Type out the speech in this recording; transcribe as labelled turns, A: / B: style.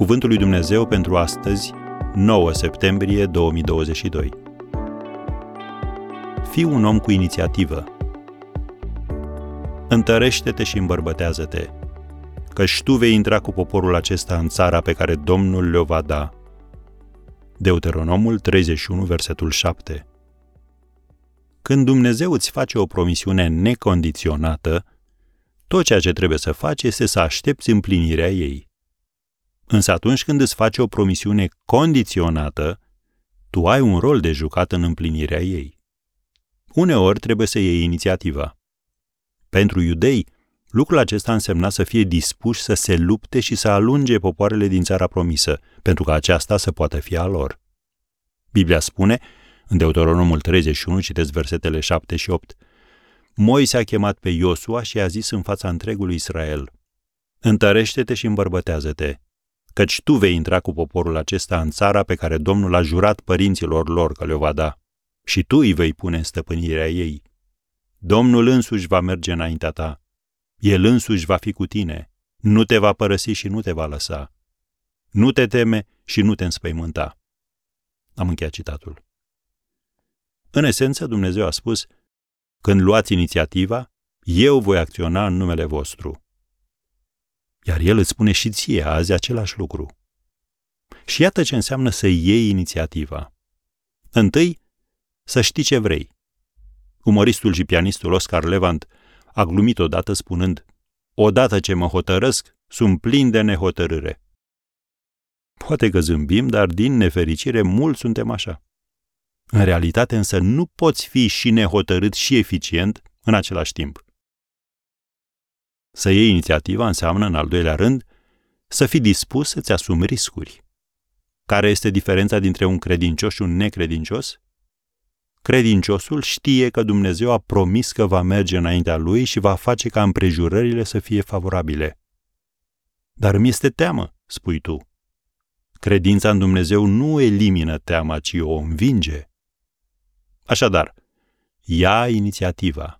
A: Cuvântul lui Dumnezeu pentru astăzi, 9 septembrie 2022. Fii un om cu inițiativă. Întărește-te și îmbărbătează-te, căci tu vei intra cu poporul acesta în țara pe care Domnul le-o va da. Deuteronomul 31, versetul 7. Când Dumnezeu îți face o promisiune necondiționată, tot ceea ce trebuie să faci este să aștepți împlinirea ei. Însă atunci când îți face o promisiune condiționată, tu ai un rol de jucat în împlinirea ei. Uneori trebuie să iei inițiativa. Pentru iudei, lucrul acesta însemna să fie dispuși să se lupte și să alunge popoarele din țara promisă, pentru că aceasta să poată fi a lor. Biblia spune, în Deuteronomul 31, citesc versetele 7 și 8, Moise a chemat pe Iosua și a zis în fața întregului Israel, Întărește-te și îmbărbătează-te, căci tu vei intra cu poporul acesta în țara pe care Domnul a jurat părinților lor că le va da, și tu îi vei pune în stăpânirea ei. Domnul însuși va merge înaintea ta. El însuși va fi cu tine. Nu te va părăsi și nu te va lăsa. Nu te teme și nu te înspăimânta. Am încheiat citatul. În esență, Dumnezeu a spus, când luați inițiativa, eu voi acționa în numele vostru. Iar El îți spune și ție azi același lucru. Și iată ce înseamnă să iei inițiativa. Întâi, să știi ce vrei. Umoristul și pianistul Oscar Levant a glumit odată spunând Odată ce mă hotărăsc, sunt plin de nehotărâre. Poate că zâmbim, dar din nefericire mulți suntem așa. În realitate însă nu poți fi și nehotărât și eficient în același timp. Să iei inițiativa înseamnă, în al doilea rând, să fii dispus să-ți asumi riscuri. Care este diferența dintre un credincios și un necredincios? Credinciosul știe că Dumnezeu a promis că va merge înaintea lui și va face ca împrejurările să fie favorabile. Dar mi este teamă, spui tu. Credința în Dumnezeu nu elimină teama, ci o învinge. Așadar, ia inițiativa.